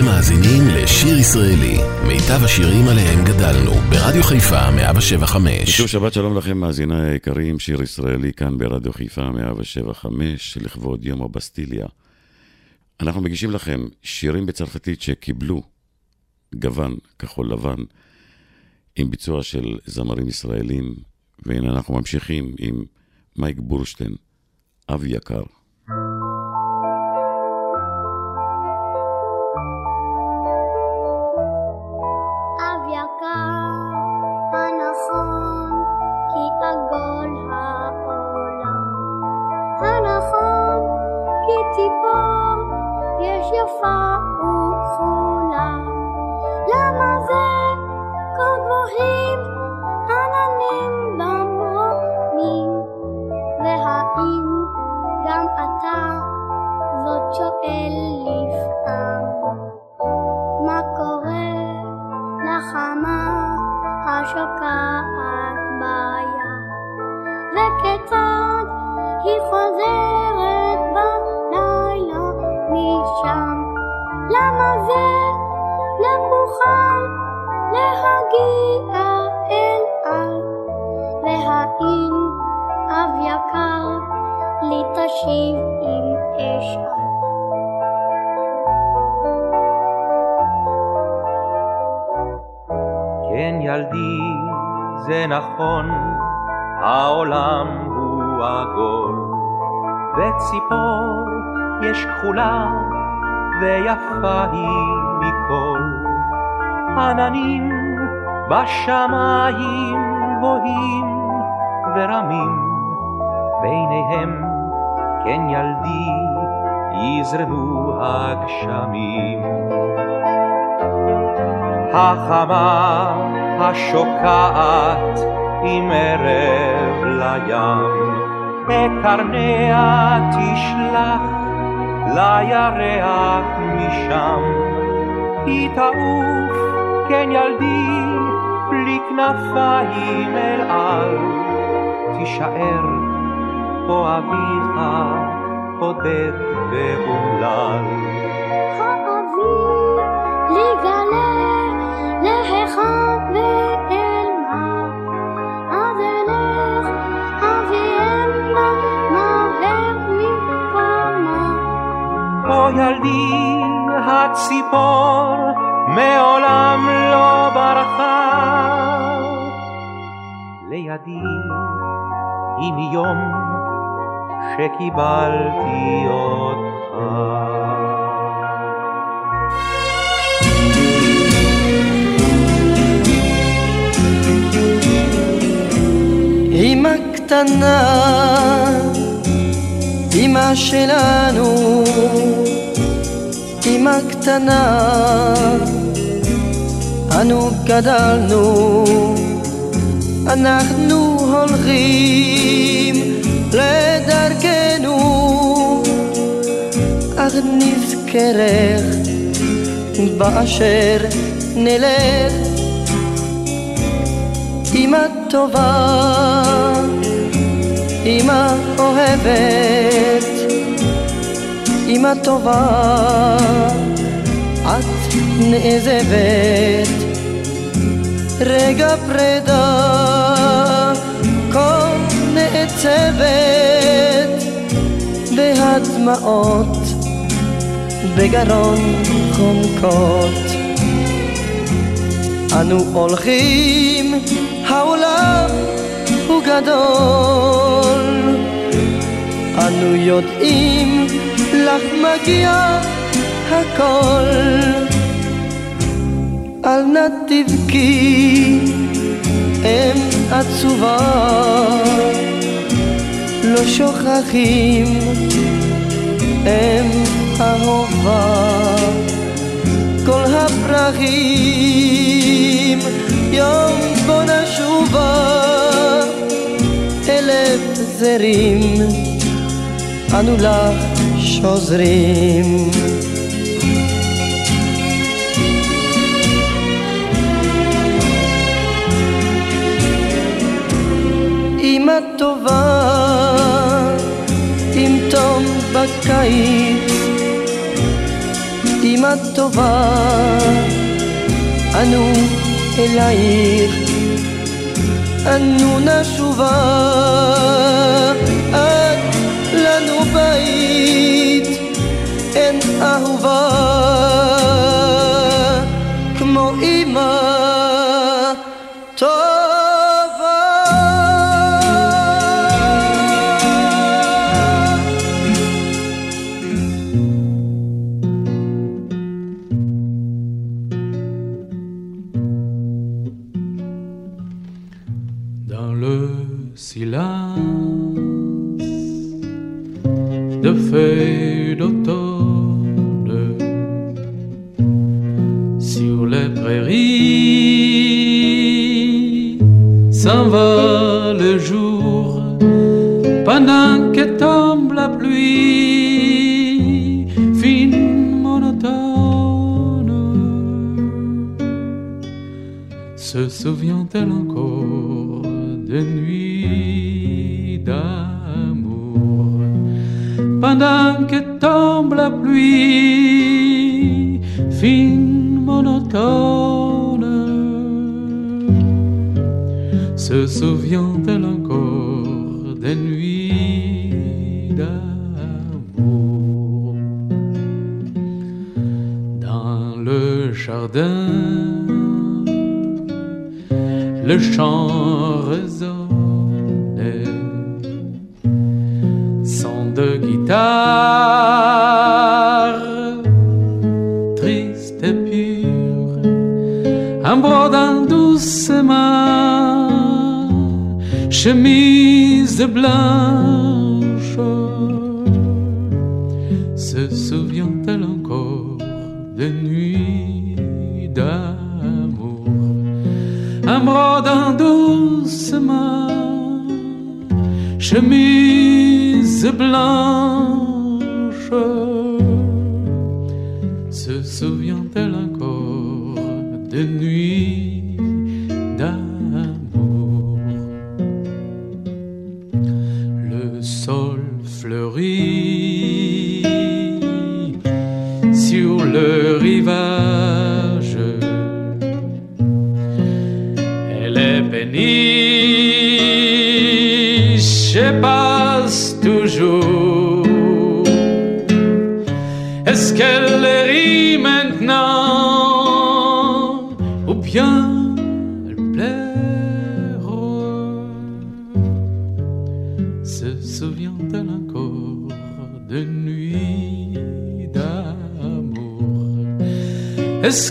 אתם מאזינים לשיר ישראלי, מיטב השירים עליהם גדלנו, ברדיו חיפה 175. שוב שבת שלום לכם, מאזיני היקרים, שיר ישראלי כאן ברדיו חיפה 175, לכבוד יום הבסטיליה. אנחנו מגישים לכם שירים בצרפתית שקיבלו גוון כחול לבן, עם ביצוע של זמרים ישראלים, והנה אנחנו ממשיכים עם מייק בורשטיין, אב יקר. בשמיים גבוהים ורמים, ביניהם, כן ילדי, יזרמו הגשמים. החמה השוקעת עם ערב לים, את קרניה תשלח לירח משם. היא תעוף, כן ילדי, כנפיים אל על. תישאר פה אביך בודד ואומלל. האוויר לי גלה להיכן ואל מה, אז אלך אביאנה מהר ממקומה. פה ילדי הציפור מעולם לא ברחה. לידי היא מיום שקיבלתי אותך. אמא קטנה, אמא שלנו, אמא קטנה, אנו גדלנו, אנחנו הולכים לדרכנו, אך נזכרך באשר נלך. אמא טובה, אמא אוהבת, אמא טובה, את נעזבת, רגע פרידה, נעצבת, והדמעות בגרון חומקות. אנו הולכים, העולם הוא גדול. אנו יודעים, לך מגיע הכל. אל נא תבכי, אם עצובה, לא שוכחים, אם אהובה. כל הפרחים יום בו נשובה אלף זרים אנו לך שוזרים טובה עם תום בקיץ עם אמא טובה, אנו אל העיר, אנו נשובה, את לנו בית, אין אהובה s'en va le jour pendant que tombe la pluie. Fine monotone. Se souvient-elle encore de nuits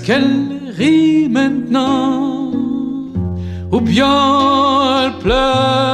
qu'elle rit maintenant. Ou bien elle pleure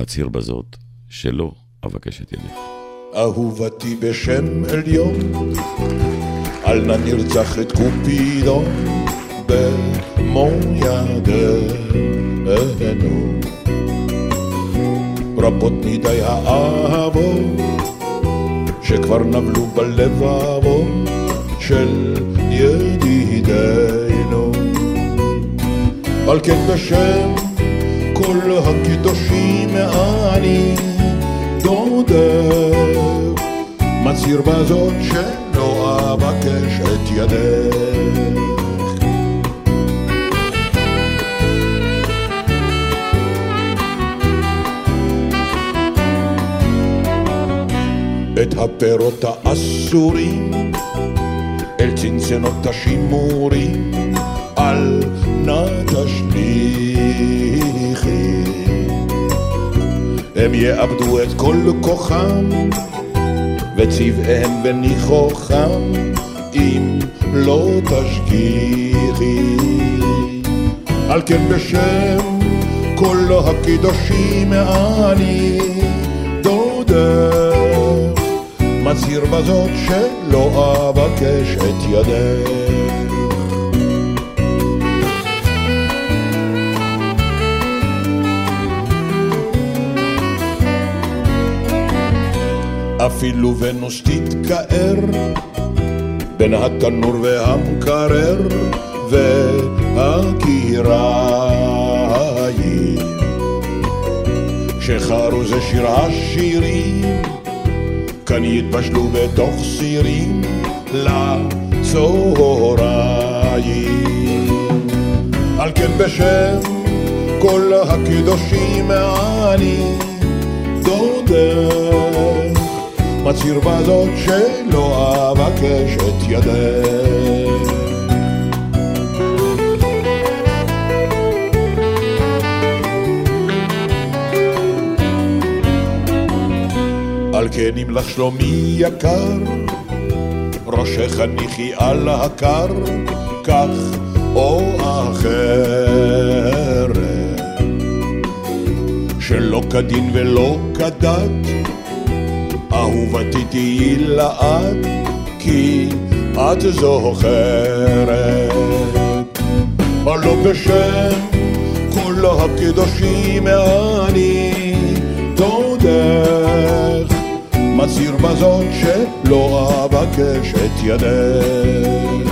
מצהיר בזאת שלא אבקש את ידך. אהובתי בשם עליון, אל נא נרצח את קופידון במו ידינו. רבות מדי האהבות שכבר נבלו בלבבות של ידידינו. על כן בשם כל הקדושים אני דודך, מצהיר בזאת שלא אבקש את ידך. את הפירות האסורים אל צנצנות השימורים אל נא תשליכי הם יאבדו את כל כוחם וצבעיהם וניחוחם אם לא תשגיחי על כן בשם כל הקדושים אני דודך מצהיר בזאת שלא אבקש את ידך. אפילו ונוס תתקער בין התנור והמקרר והקיריים שחרו זה שיר השירים כאן יתבשלו בתוך סירים לצהריים. על כן בשם כל הקדושים אני דודך, מצהיר בזאת שלא אבקש את ידך. על כן אם לך שלומי יקר, ראשך הניחי על הקר, כך או אחרת. שלא כדין ולא כדת, אהובתי תהיי לעד, כי את זוכרת. הלא בשם כל הקדושים אני דודך. מצהיר בזאת שלא אבקש את ידך.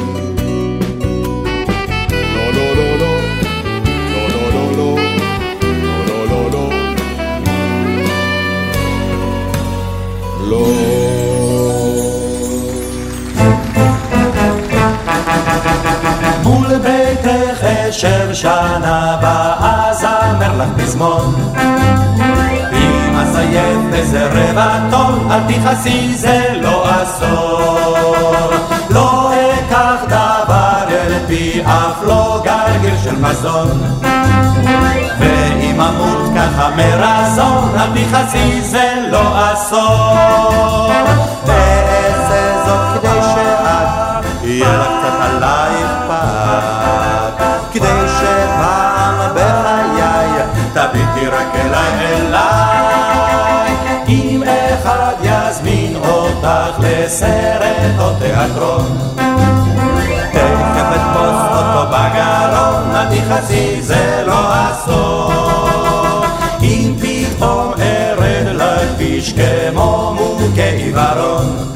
מול ביתך אשב שנה הבאה, זמר לך פזמון. אסיים איזה רבע טון, אל תכעסי זה לא אסון. לא אקח דבר אל פי אף לא גרגר של מזון. ואם אמות ככה מרזון, אל תכעסי זה לא אסון. אותך לסרט או תיאטרון תכף אתפוס אותו בגרון אל תכעסי זה לא אסון אם פתאום ארד לכביש כמו מוכה עיוורון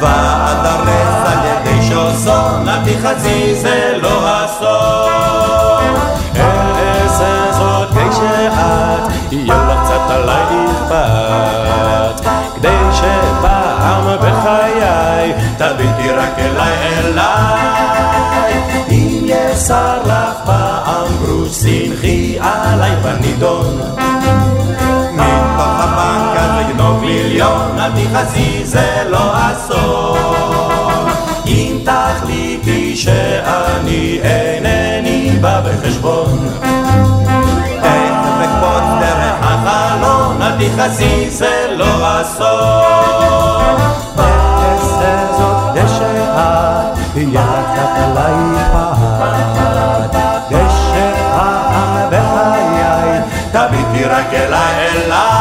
ואדרס על ידי שוסון אל תכעסי זה לא אסון אעשה זאת כדי שאת יהיה לך בחיי תביטי רק אליי אליי. אם יסר לך פעם גרוש שמחי עליי בנידון. מתוך הבנק אז לגנוב מיליון אל תכעסי זה לא אסון. אם תחליטי שאני אינני בא בחשבון. החלון אל תכעסי זה לא אסון יחד עלי פחד, דשא העבר והיין, תמיד תירק אליי אליי.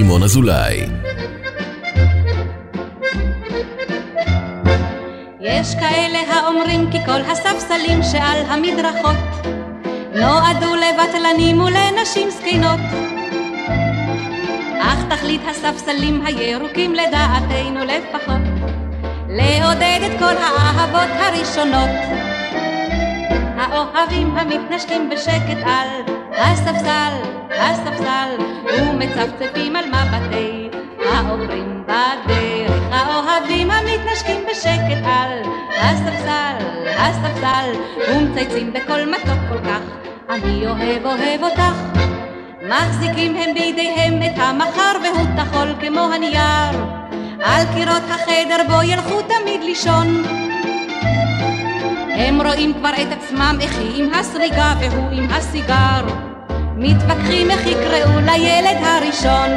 שמעון אזולאי. יש כאלה האומרים כי כל הספסלים שעל המדרכות נועדו לבטלנים ולנשים זקנות. אך תכלית הספסלים הירוקים לדעתנו לפחות לעודד את כל האהבות הראשונות. האוהבים המתנשקים בשקט על הספסל, הספסל, ומצפצפים על מבטי העוברים בדרך. האוהבים המתנשקים בשקט על הספסל, הספסל, ומצייצים בקול מתוק כל כך, אני אוהב אוהב אותך. מחזיקים הם בידיהם את המחר והוא טחול כמו הנייר. על קירות החדר בו ילכו תמיד לישון. הם רואים כבר את עצמם איך היא עם הסריגה והוא עם הסיגר. מתווכחים איך יקראו לילד הראשון.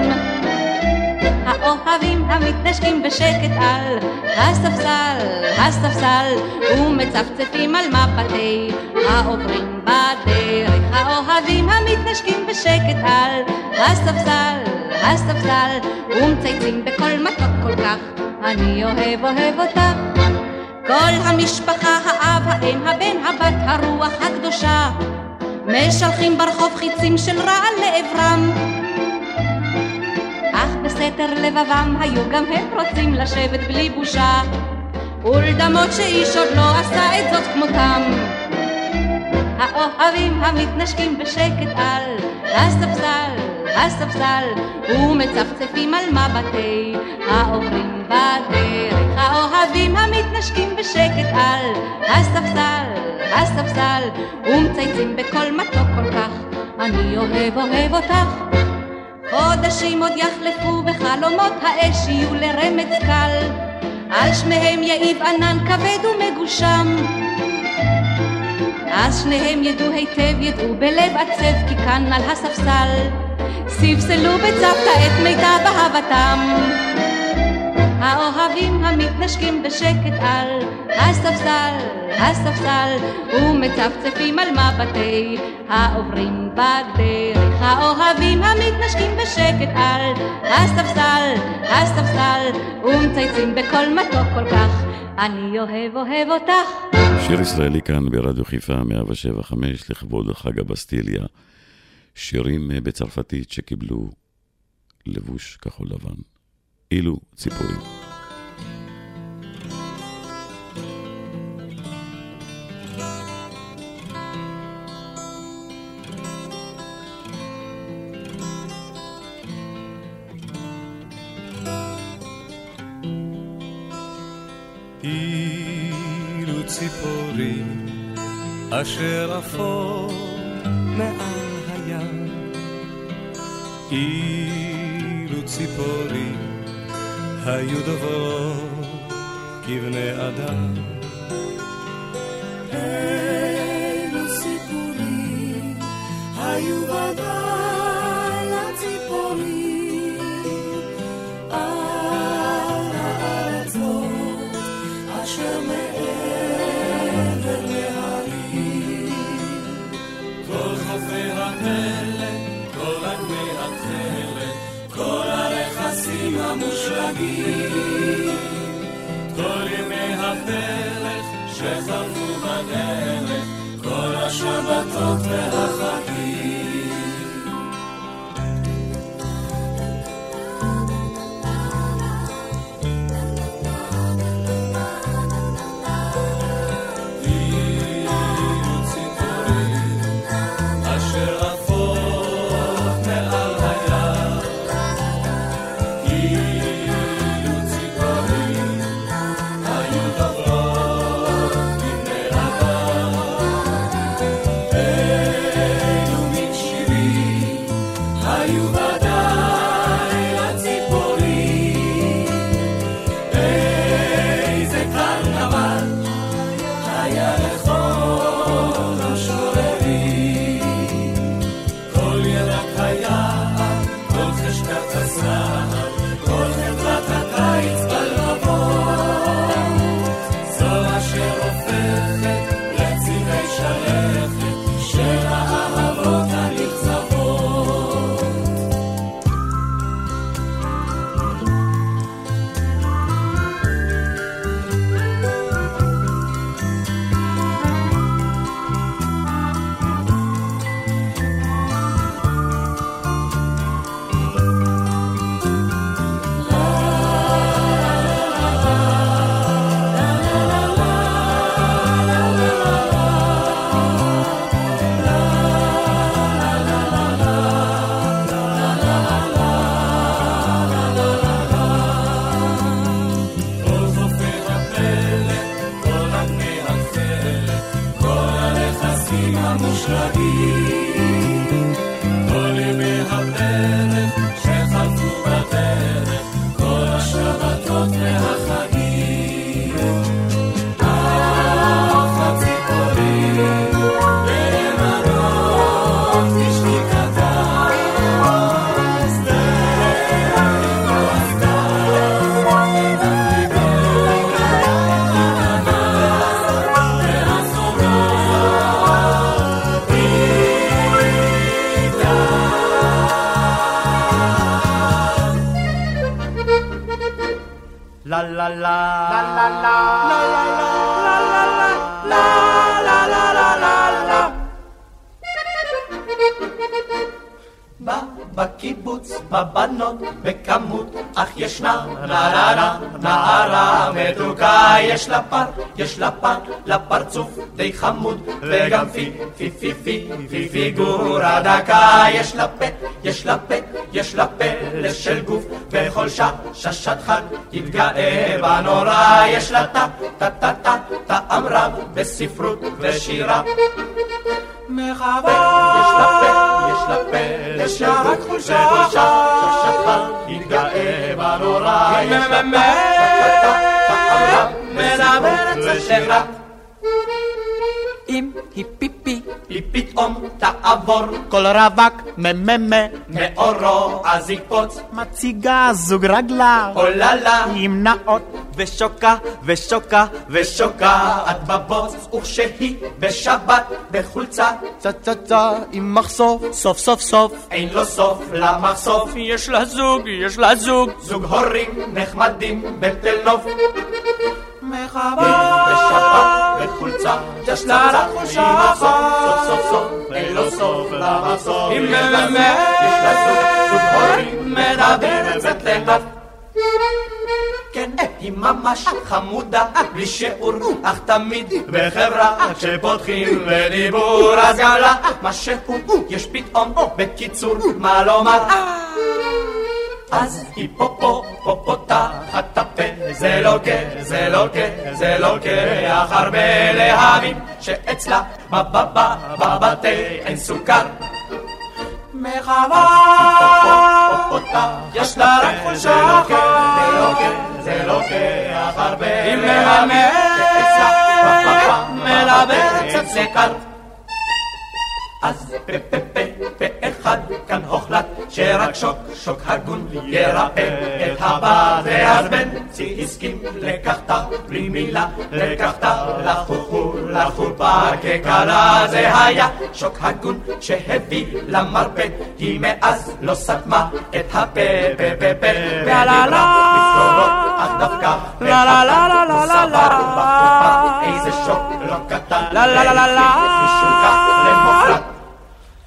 האוהבים המתנשקים בשקט על הספסל, הספסל, ומצפצפים על מפתי העוברים בדרך. האוהבים המתנשקים בשקט על הספסל, הספסל, ומצייצים בקול מתוק כל כך, אני אוהב אוהב אותך. כל המשפחה, האב, האם, הבן, הבת, הרוח הקדושה, משלחים ברחוב חיצים של רעל לעברם. אך בסתר לבבם היו גם הם רוצים לשבת בלי בושה, ולדמות שאיש עוד לא עשה את זאת כמותם. האוהבים המתנשקים בשקט על הספסל, הספסל, ומצפצפים על מבטי העוברים בדרך. האוהבים המתנשקים בשקט על הספסל, הספסל, ומצייצים בקול מתוק כל כך, אני אוהב אוהב אותך. חודשים עוד יחלפו בחלומות האש יהיו לרמץ קל, על שניהם יעיב ענן כבד ומגושם. אז שניהם ידעו היטב, ידעו בלב עצב, כי כאן על הספסל ספסלו בצוותא את מיטב אהבתם. האוהבים המתנשקים בשקט על הספסל, הספסל, ומצפצפים על מבטי העוברים בדרך. האוהבים המתנשקים בשקט על הספסל, הספסל, ומצייצים בקול מתוק כל כך, אני אוהב אוהב אותך. שיר ישראלי כאן ברדיו חיפה 175 לכבוד חג הבסטיליה. שירים בצרפתית שקיבלו לבוש כחול לבן. אילו ציפורים. אילו ציפורים אשר עפות מעל הים היו דוברות כבני אדם המושלגים, כל ימי הפלך שחלפו בדרך, כל השבתות והחגים. נערה, נערה מתוקה, יש לה פר, יש לה פר, לפרצוף די חמוד, וגם פי, פי, פי, פי, פי, פיגורה דקה, יש לה פה, יש לה פה, יש לה פלא של גוף, בכל שעה, ששת חג, יתגאה בנורא, יש לה טה, טה, טה, טה, טעם רב בספרות ושירה. מכבה. יש לה פה, יש לה פה, יש לה רק חולשה אחת. התגאה בנורא, יש לה פה, מדברת סלחה. אם היא פיפי, היא פתאום תעבור כל רווק מממה, מאורו אז יקפוץ. מציגה זוג רגליו, עוללה עם נאות. ושוקה ושוקה ושוקעת בבוץ וכשהיא בשבת בחולצה. צה צה צה עם מחשוף, סוף סוף סוף, אין לו סוף למחשוף. יש לה זוג, יש לה זוג, זוג הורים נחמדים בתל נוף מחווה בשבת בחולצה יש לה רק חולשה עם מחשוף אחת. סוף סוף סוף אין לו סוף יש לה זוג, יש לה זוג זוג הורים מדברת בתל נוף כן, היא ממש חמודה, בלי שיעור, אך תמיד בחברה, כשפותחים בדיבור, אז גם לה משהו יש פתאום, בקיצור, מה לומר. אז היפופופוטה הפה זה לא כן, זה לא כן, זה לא לוקח הרבה להבים שאצלה בבבה בבתה אין סוכר. מחווה, יש לה רק חולשה לא אחת. זה לא כן, זה לא כן, לוקח הרבה להבים שאצלה בבבה בבתה אין סוכר. אז פפפפה שרק שוק שוק הגון ירפא את הבת ואז בנצי הסכים לקחת בלי מילה לקחת לחוכו לחופה ככלה זה היה שוק הגון שהביא למרפא היא מאז לא סתמה את הפה פה פה פה לה. בצרורות אך דווקא לה לה לה לה לה לה לה. איזה שוק לא קטן לה לה לה לה לה.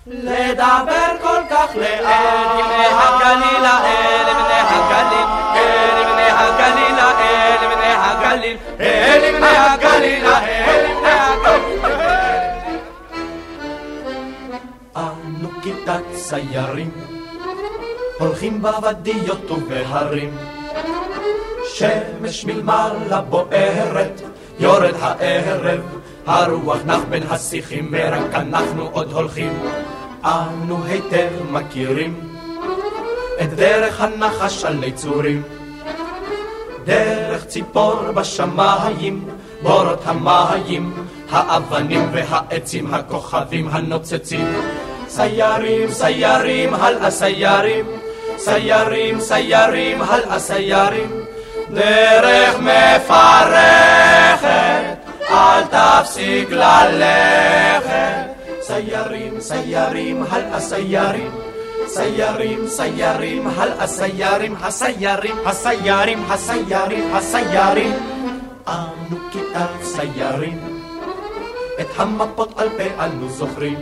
לדבר כל כך לאט. הגליל האלה, בני הגליל, אלה בני הגליל האלה, בני הגליל, אלה בני הגליל האלה, בני הגליל. אנו כיתת סיירים הולכים בוודיות ובהרים. שמש מלמעלה בוערת יורד הערב הרוח נח בין השיחים ורק אנחנו עוד הולכים אנו היטב מכירים את דרך הנחש על נצורים דרך ציפור בשמיים בורות המים האבנים והעצים הכוכבים הנוצצים. סיירים סיירים הלאה סיירים סיירים סיירים הלאה סיירים דרך מפרכת אל תפסיק ללכת סיירים סיירים הלאה סיירים סיירים סיירים הלאה סיירים הסיירים הסיירים הסיירים הסיירים אנו כיתת סיירים את המפות על פה אנו זוכרים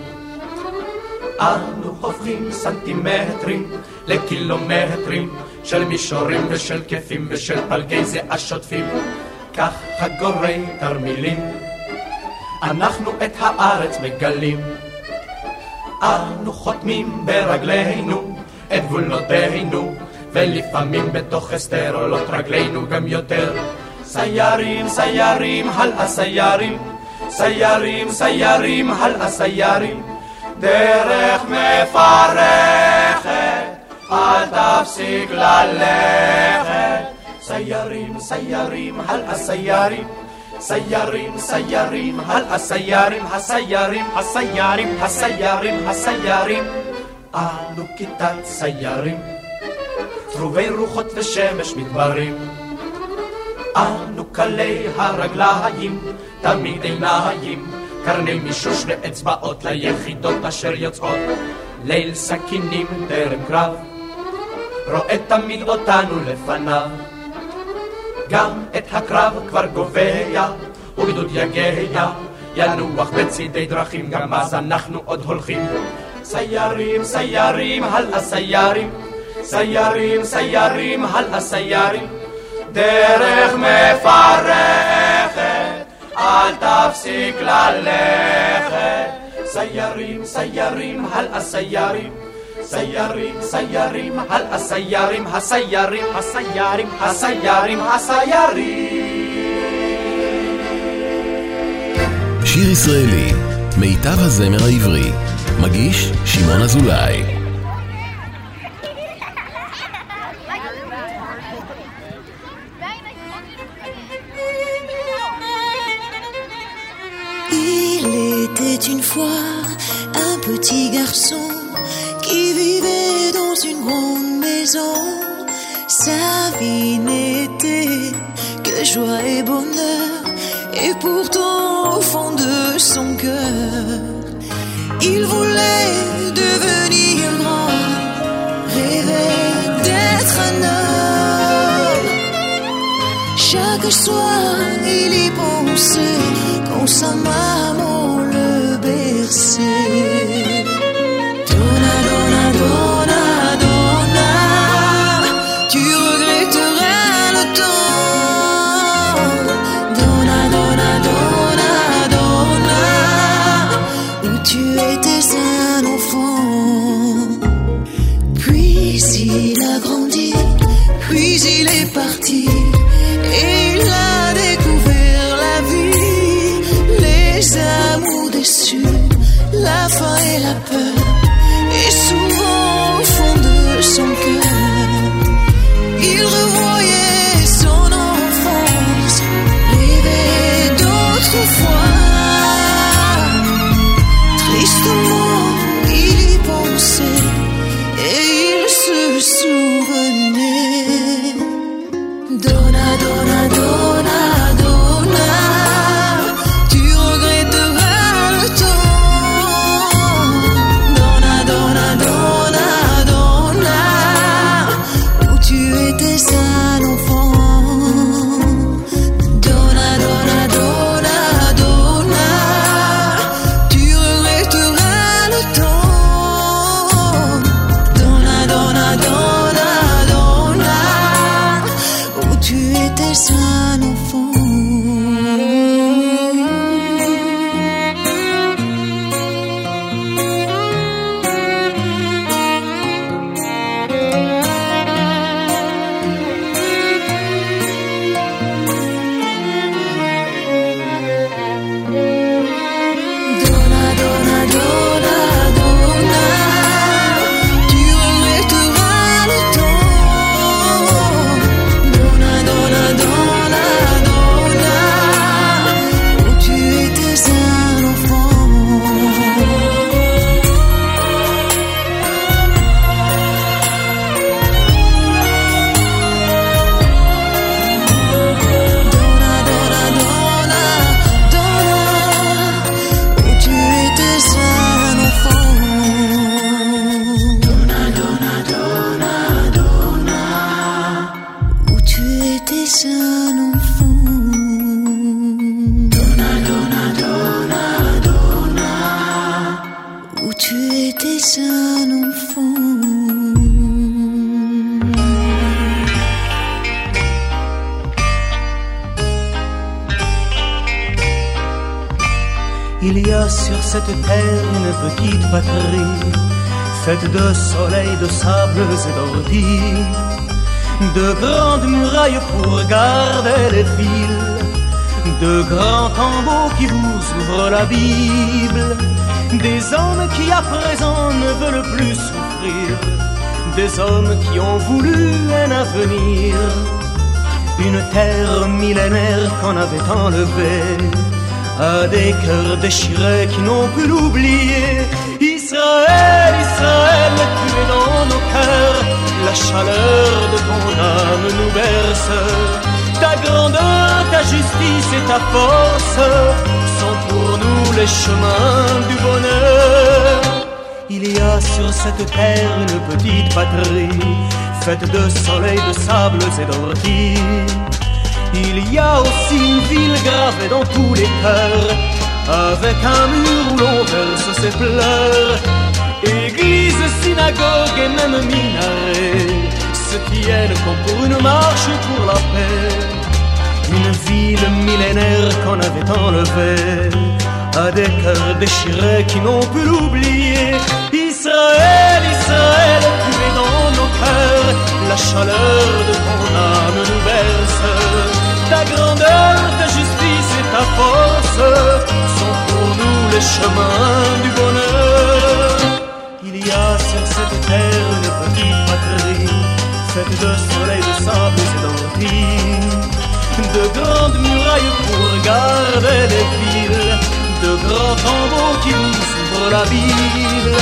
אנו הופכים סנטימטרים לקילומטרים של מישורים ושל כיפים ושל פלגי זיעה שוטפים כך חגורי תרמילים אנחנו את הארץ מגלים. אנו חותמים ברגלינו את גבולותינו ולפעמים בתוך אסתרולות רגלינו גם יותר. סיירים, סיירים, הלאה סיירים סיירים, סיירים, הלאה סיירים, דרך מפרכת, אל תפסיק ללכת. סיירים, סיירים, הלאה סיירים, סיירים, סיירים, הלאה סיירים, הסיירים, הסיירים, הסיירים, הסיירים. אנו כיתת סיירים, טרובי רוחות ושמש מדברים. אנו קלי הרגליים, תמיד עיניים, קרני מישוש ואצבעות ליחידות אשר יוצאות. ליל סכינים טרם קרב, רואה תמיד אותנו לפניו. גם את הקרב כבר גובע, וגדוד יגע, ינוח בצידי דרכים, גם אז אנחנו עוד הולכים. סיירים, סיירים, הלאה סיירים, סיירים, סיירים, הלאה סיירים, דרך מפרכת, אל תפסיק ללכת. סיירים, סיירים, הלאה סיירים, סיירים, סיירים, הלאה סיירים, הסיירים, הסיירים, הסיירים, הסיירים. שיר ישראלי, מיטב הזמר העברי, מגיש שמעון אזולאי. Il était une fois un petit garçon qui vivait dans une grande maison. Sa vie n'était que joie et bonheur, et pourtant au fond de son cœur, il voulait devenir grand, rêver d'être un homme. Chaque soir, il y pensait quand sa maman le berçait. Garder les fils, de grands tambours qui vous ouvrent la Bible, des hommes qui à présent ne veulent plus souffrir, des hommes qui ont voulu un avenir, une terre millénaire qu'on avait enlevée à des cœurs déchirés qui n'ont pu l'oublier. Israël, Israël, tu es dans nos cœurs, la chaleur de ton âme nous berce. Ta grandeur, ta justice et ta force sont pour nous les chemins du bonheur. Il y a sur cette terre une petite patrie, faite de soleil, de sables et d'orties. Il y a aussi une ville gravée dans tous les cœurs, avec un mur où l'on verse ses pleurs. Église, synagogue et même minaret se tiennent comme pour une marche pour la paix. Une ville millénaire qu'on avait enlevée à des cœurs déchirés qui n'ont pu l'oublier. Israël, Israël, tu es dans nos cœurs, la chaleur de ton âme nous berce. Ta grandeur, ta justice et ta force sont pour nous les chemins du bonheur. Y a sur cette terre une petite patrie, faite de soleil, de sable et d'orties, de grandes murailles pour garder les villes, de grands tombeaux qui nous ouvrent la ville,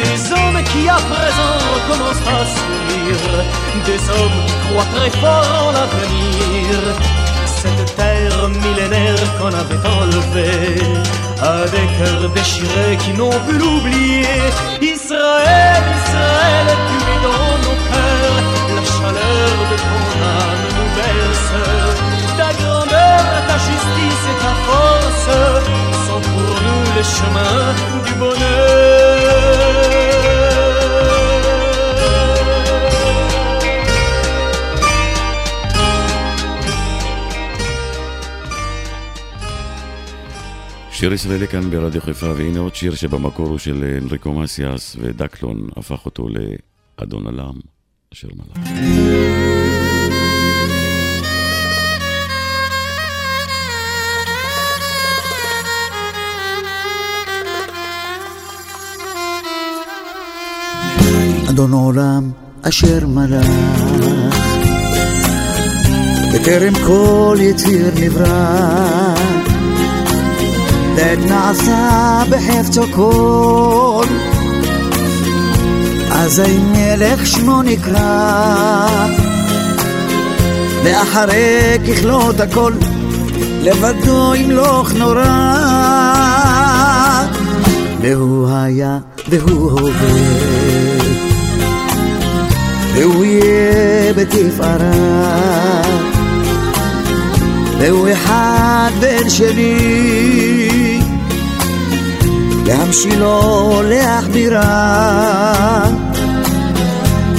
des hommes qui à présent recommencent à sourire, des hommes qui croient très fort en l'avenir. Cette terre millénaire qu'on avait enlevée à des cœurs déchirés qui n'ont pu l'oublier. Israël, Israël, tu es dans nos cœurs, la chaleur de ton âme nous berce. Ta grandeur, ta justice et ta force sont pour nous les chemins du bonheur. שיר ישראלי כאן ברדיו חיפה, והנה עוד שיר שבמקור הוא של אנריקו מסיאס, ודקלון הפך אותו לאדון עלם, אשר מלך. אדון עולם אשר מלך, בטרם כל יציר נברא, בעת נעשה בחפצו כל, אזי מלך שמו נקרא, ואחרי ככלות הכל, לבדו ימלוך נורא, והוא היה והוא הווה. והוא יהיה בתפארה, והוא אחד בן שני, להמשילו להחבירה,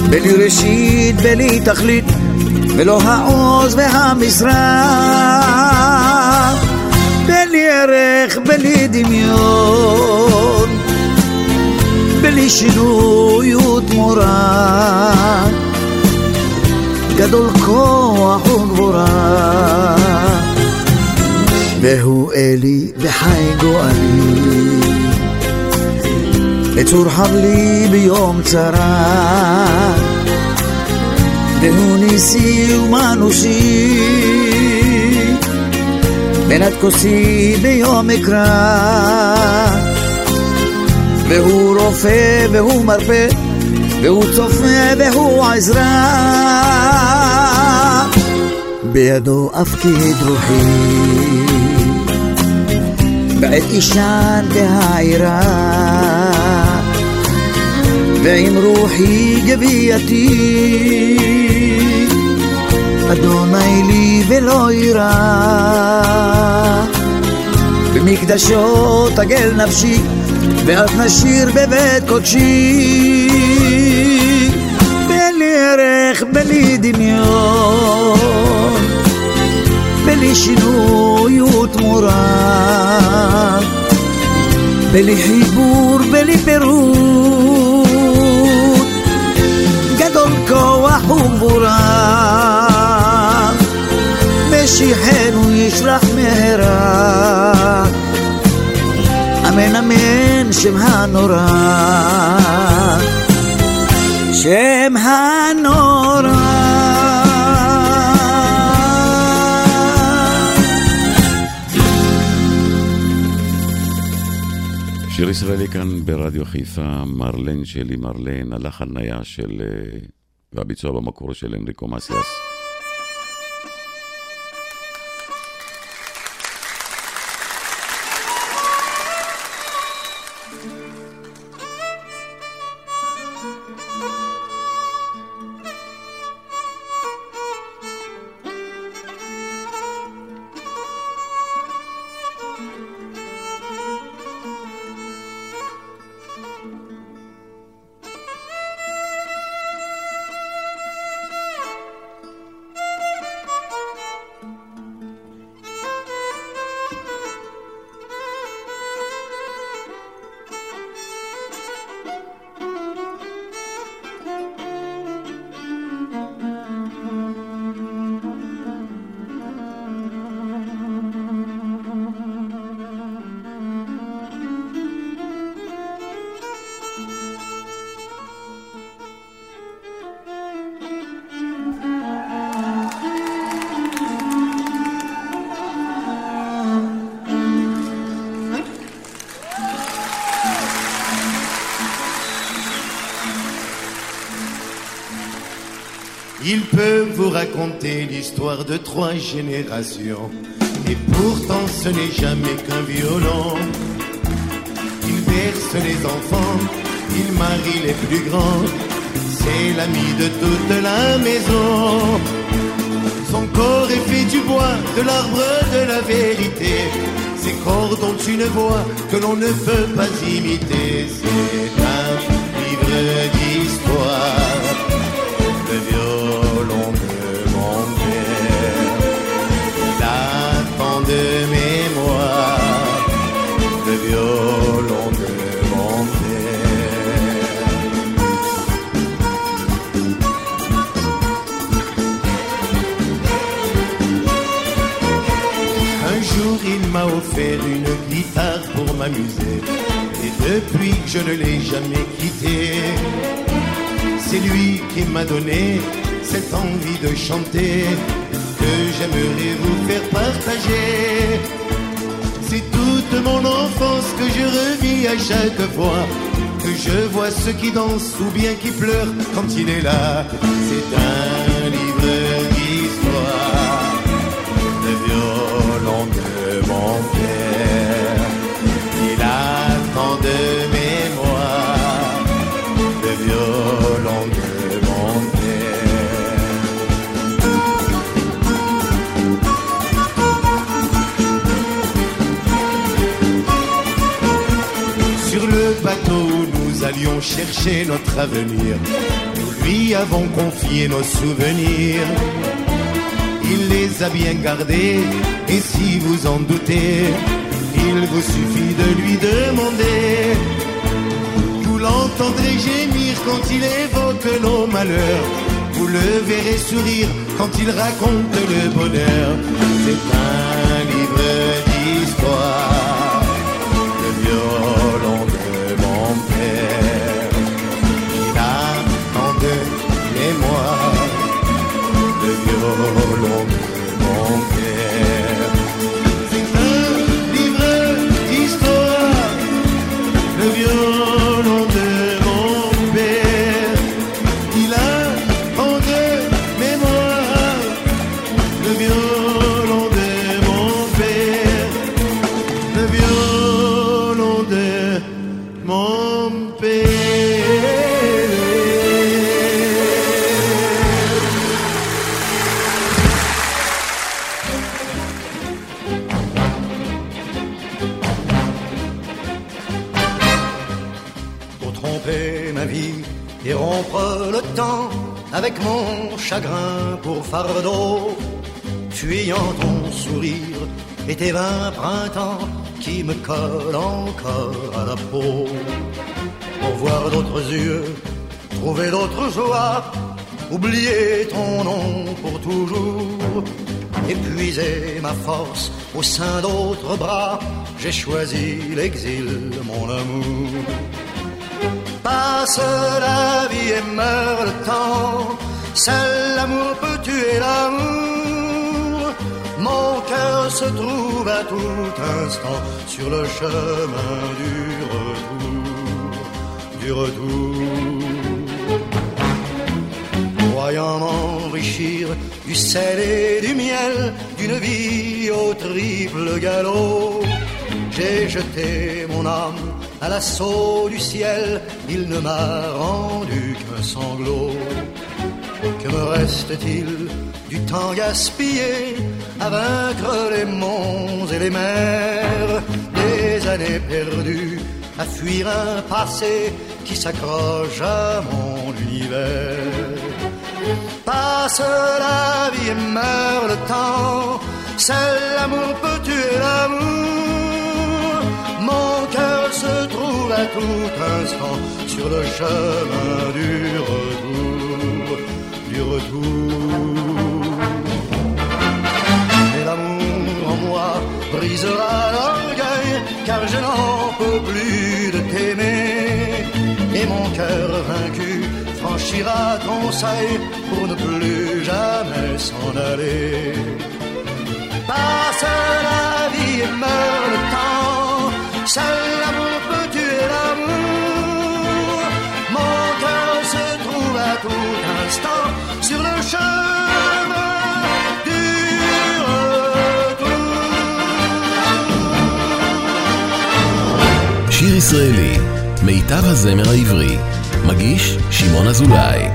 בלי ראשית, בלי תכלית, ולא העוז והמשרה, בלי ערך, בלי דמיון. בלי שינוי ותמורה, גדול כוח וגבורה, והוא אלי וחי גואלי, בצור חבלי ביום צרה, והוא ניסי ומנושי, בנת כוסי ביום אקרא. והוא רופא והוא מרפא, והוא צופה והוא עזרה. בידו אפקיד רוחי, בעת אישן והעירה, ועם רוחי גבייתי, אדוני לי ולא יירא. במקדשו תגל נפשי ואז נשיר בבית קודשי. בלי ערך, בלי דמיון בלי שינוי ותמורה. בלי חיבור, בלי פירוט וגבורה משיחנו ישלח מהרה. אמן אמן שם הנורא. שם הנורא. שיר ישראלי כאן ברדיו חיפה, מרלן שלי מרלן, הלחן היה של... והביצוע במקור של אנריקו מסיאס. Il peut vous raconter l'histoire de trois générations. Et pourtant ce n'est jamais qu'un violon. Il berce les enfants, il marie les plus grands. C'est l'ami de toute la maison. Son corps est fait du bois, de l'arbre de la vérité. Ses cordes ont une voix que l'on ne peut pas imiter. C'est un livre je ne l'ai jamais quitté. C'est lui qui m'a donné cette envie de chanter Que j'aimerais vous faire partager. C'est toute mon enfance que je revis à chaque fois Que je vois ceux qui dansent ou bien qui pleurent quand il est là. C'est un chercher notre avenir, nous lui avons confié nos souvenirs. Il les a bien gardés, et si vous en doutez, il vous suffit de lui demander. Vous l'entendrez gémir quand il évoque nos malheurs, vous le verrez sourire quand il raconte le bonheur. C'est un livre d'histoire, mon chagrin pour fardeau, fuyant ton sourire et tes vingt printemps qui me collent encore à la peau. Pour voir d'autres yeux, trouver d'autres joies, oublier ton nom pour toujours. épuisé ma force au sein d'autres bras, j'ai choisi l'exil, mon amour. Passe la vie et meurt le temps, seul l'amour peut tuer l'amour. Mon cœur se trouve à tout instant sur le chemin du retour, du retour croyant m'enrichir du sel et du miel d'une vie au triple galop. J'ai jeté mon âme à l'assaut du ciel, il ne m'a rendu qu'un sanglot. Que me reste-t-il du temps gaspillé à vaincre les monts et les mers, des années perdues à fuir un passé qui s'accroche à mon univers? Passe la vie et meurt le temps, seul l'amour peut tuer l'amour. Mon cœur se trouve à tout instant sur le chemin du retour, retour. Mais l'amour en moi brisera l'orgueil, car je n'en peux plus de t'aimer. Et mon cœur vaincu franchira ton seuil pour ne plus jamais s'en aller. Passe la vie et meurt le temps, seul l'amour peut tuer l'amour. Mon cœur se trouve à tout instant שיר ישראלי, מיטב הזמר העברי, מגיש שמעון אזולאי.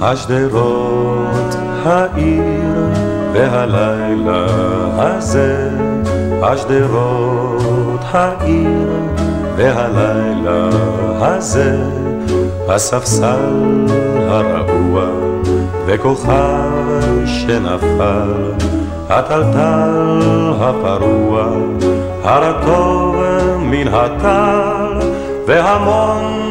השדרות, העיר והלילה הזה, השדרות, העיר והלילה הזה, הספסל הרעוע וכוכב שנפל, הטלטל הפרוע, הרטוב מן הטל, והמון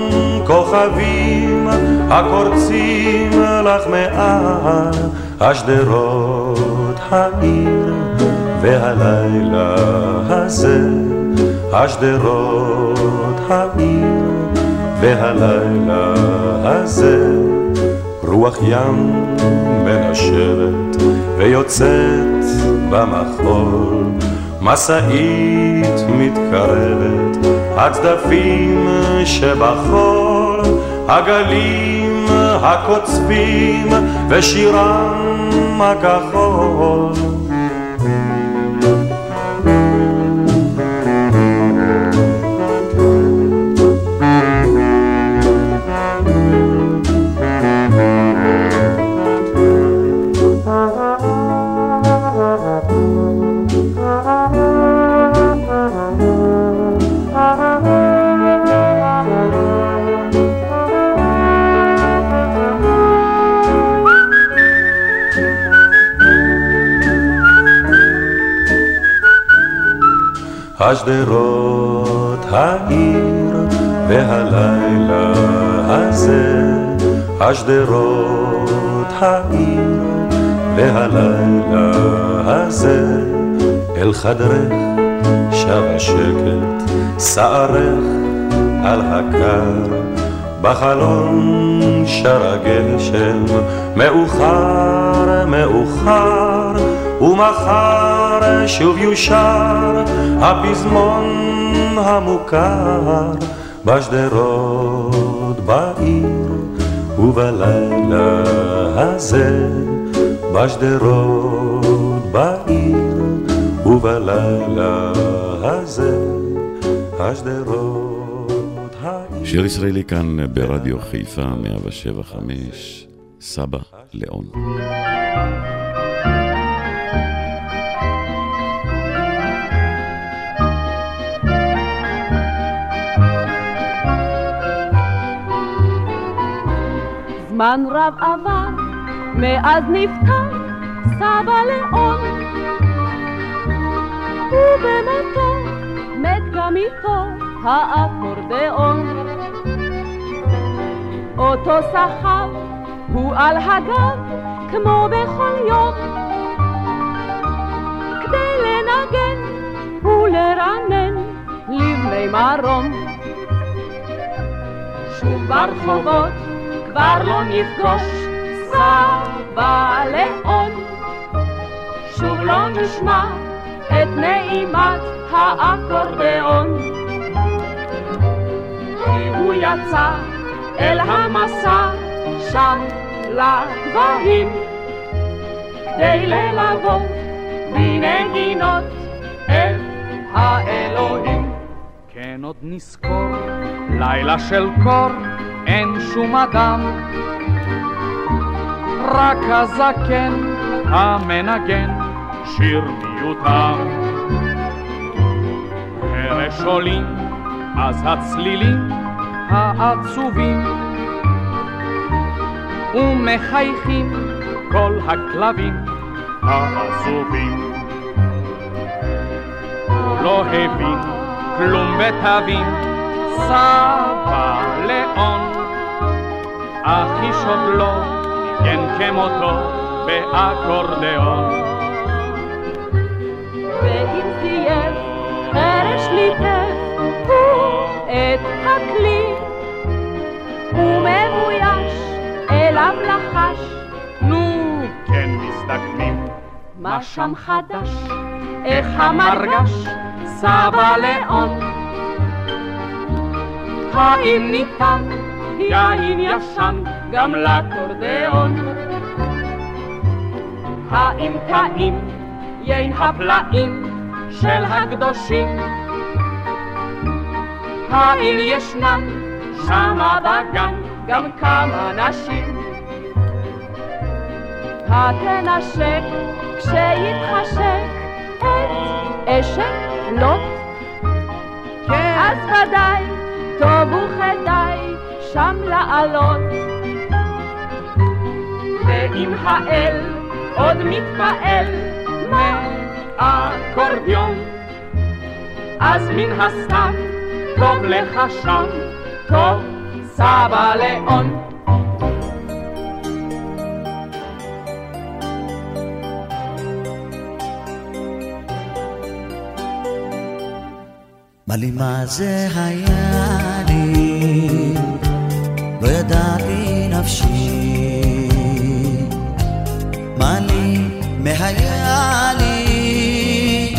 כוכבים הקורצים לך מעל השדרות העיר והלילה הזה השדרות העיר והלילה הזה רוח ים מנשבת ויוצאת במחול. משאית מתקרבת הצדפים שבחול הגלים הקוצבים ושירם הכחול השדרות, העיר והלילה הזה, השדרות, העיר והלילה הזה, אל חדרך שב השקט, שערך על הקר, בחלון שר הגשם, מאוחר, מאוחר, ומחר שוב יושר הפזמון המוכר בשדרות בעיר ובלילה הזה בשדרות בעיר ובלילה הזה השדרות העיר שיר ישראלי כאן ברדיו חיפה 175, סבא לאון. זמן רב עבר מאז נפטר סבא לאון ובמותו מת גם איתו האקורדיאון אותו סחב הוא על הגב כמו בכל יום. כדי לנגן ולרנן לבני מרום. שוב ברחובות כבר לא נפגוש סבא לאון. שוב לא נשמע את נעימת האקורדיאון. כי הוא יצא אל המסע שם לגבהים, כדי ללוות בנגינות את האלוהים. כן עוד נזכור, לילה של קור, אין שום אדם, רק הזקן המנגן שיר מיותם. חרש עולים, אז הצלילים העצובים, ומחייכים כל הכלבים העזובים. לא הבין כלום בתווים, סבא לאון, אך איש עוד לא ניגן כמותו באקורדיאון. ואם צייר חרש ליטף הוא את הכלי ומבויש אליו לחש נו, כן מסתכלים, מה שם חדש, איך המרגש, סבא לאון. האם ניתן יין ישן גם לאקורדיאון? האם טעים יין הפלאים של הקדושים? האם ישנן שמה בגן גם כמה נשים? התנשק כשיתחשק את אשת לוט. כן. אז ודאי טוב וכדאי שם לעלות. ואם האל עוד מתפעל מאקורדיון, אז מן הסתם טוב לך שם, טוב סבא לאון. מה לי מה זה היה לי, ידעתי נפשי. מה לי מהיה לי,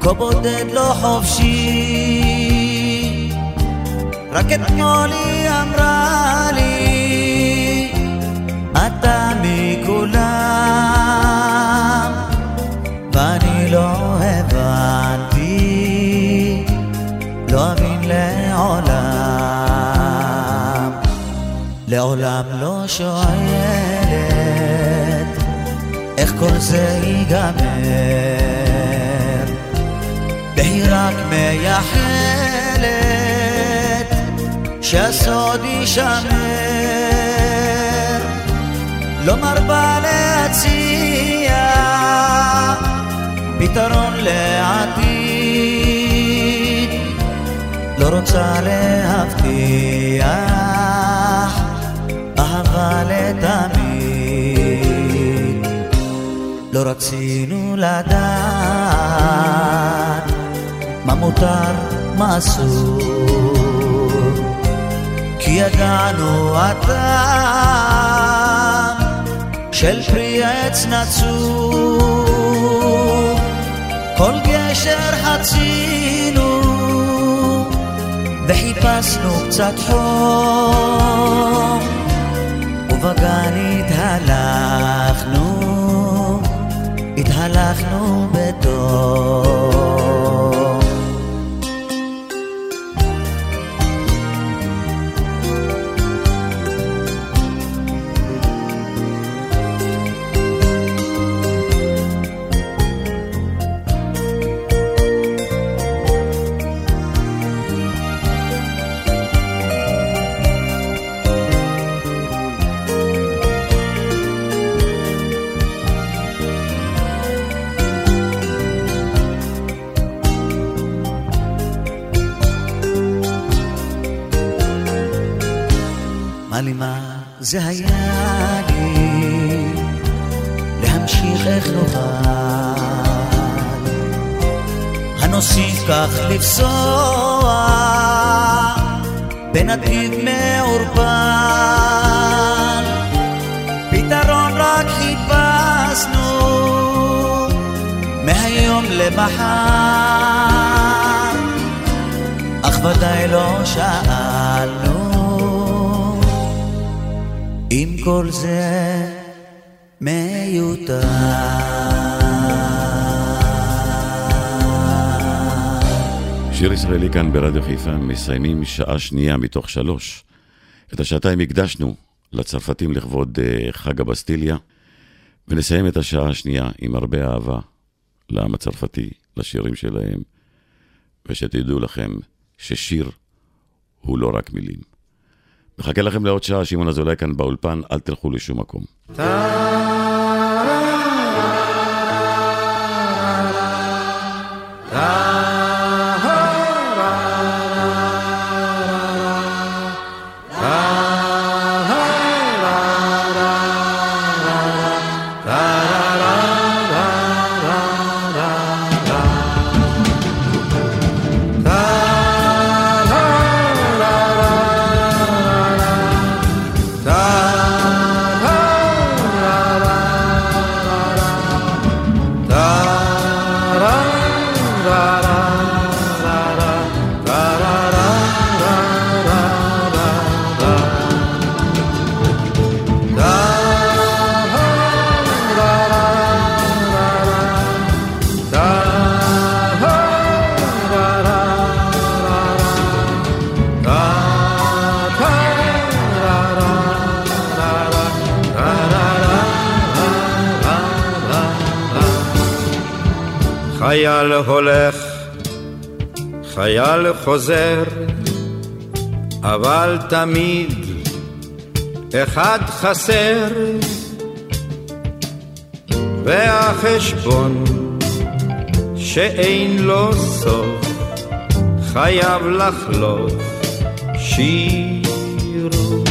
כה בודד לא חופשי. רק אתמול היא אמרה לי, אתה מכולם, ואני לא הבנתי, לא אבין לעולם, לעולם לא שואלת איך כל זה ייגמר, והיא רק מייחלת שהסוד יישמר, לא מרבה להציע פתרון לעתיד, לא רוצה להבטיח אהבה לתמיד. לא רצינו לדעת מה מותר, מה אסור, כי ידענו הטעם של פרי עץ נצור. כל גשר חצינו וחיפשנו קצת חום ובגן התהלכנו, התהלכנו בטוב. לפסוע בנתיב מעורפל פתרון רק חיפשנו מהיום למחר. אך ודאי לא שאלנו אם כל זה מיותר שיר ישראלי כאן ברדיו חיפה, מסיימים שעה שנייה מתוך שלוש. את השעתיים הקדשנו לצרפתים לכבוד uh, חג הבסטיליה, ונסיים את השעה השנייה עם הרבה אהבה לעם הצרפתי, לשירים שלהם, ושתדעו לכם ששיר הוא לא רק מילים. מחכה לכם לעוד שעה, שמעון אזולאי כאן באולפן, אל תלכו לשום מקום. חייל הולך, חייל חוזר, אבל תמיד אחד חסר, והחשבון שאין לו סוף חייב לחלוף. שירו,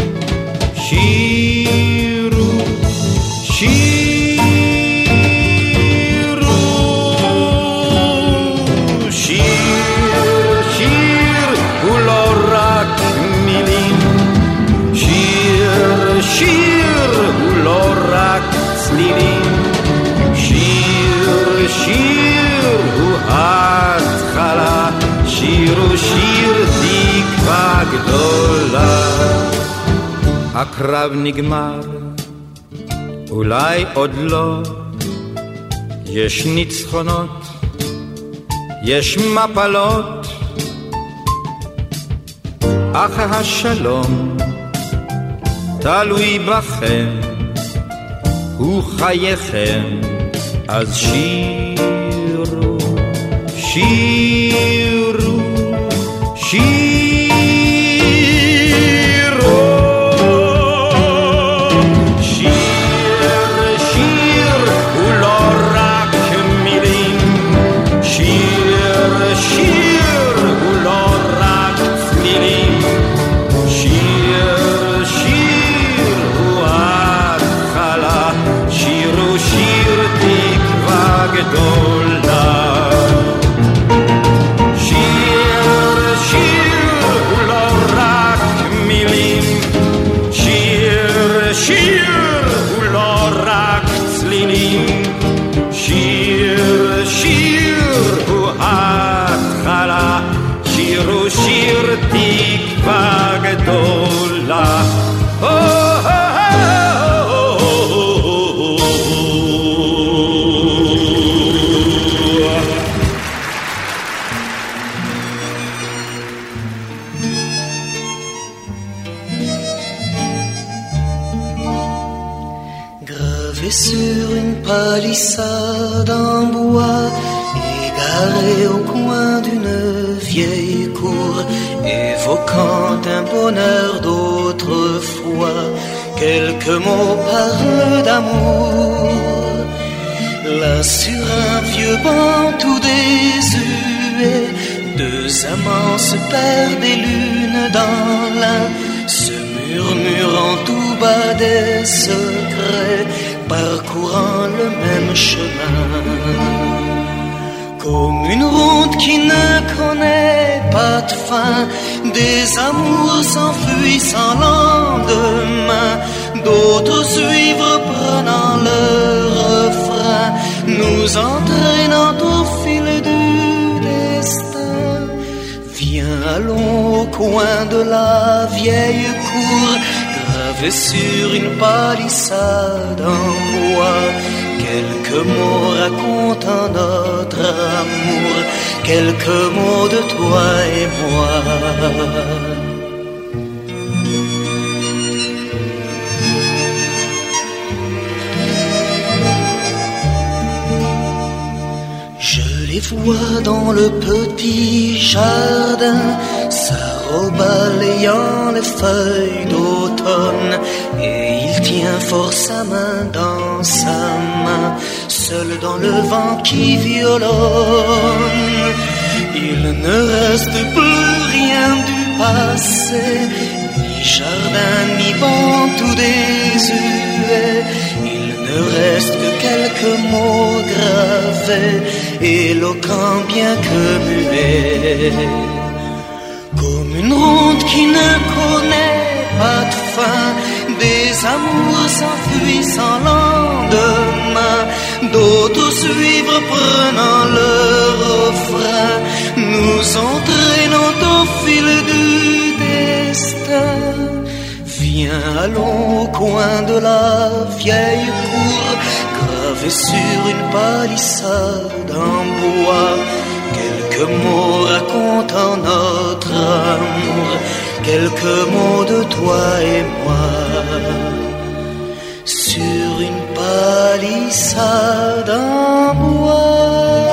שירו, שירו הקרב נגמר, אולי עוד לא. יש ניצחונות יש מפלות, אך השלום תלוי בכם, הוא חייכם, אז שירו, שירו, quelques mots parlent d'amour. Là sur un vieux banc tout désuet, deux amants se perdent des lunes dans l'un, se murmurant tout bas des secrets parcourant le même chemin. Comme une route qui ne connaît pas de fin, des amours s'enfuient sans lendemain, d'autres suivre prenant le refrain, nous entraînant au fil du destin. Viens, allons au coin de la vieille cour, gravé sur une palissade en bois. Quelques mots racontant notre amour, quelques mots de toi et moi. Les vois dans le petit jardin, sa robe balayant les feuilles d'automne, et il tient fort sa main dans sa main, seul dans le vent qui violonne. Il ne reste plus rien du passé, jardin, banc tout désuet. Il ne reste que quelques mots gravés, éloquents bien que muets. Comme une ronde qui ne connaît pas de fin, des amours s'enfuient sans lendemain, d'autres suivre prenant le refrain, nous entraînant au fil du destin. Viens, allons au coin de la vieille cour, gravé sur une palissade en bois. Quelques mots racontant notre amour, quelques mots de toi et moi. Sur une palissade en bois.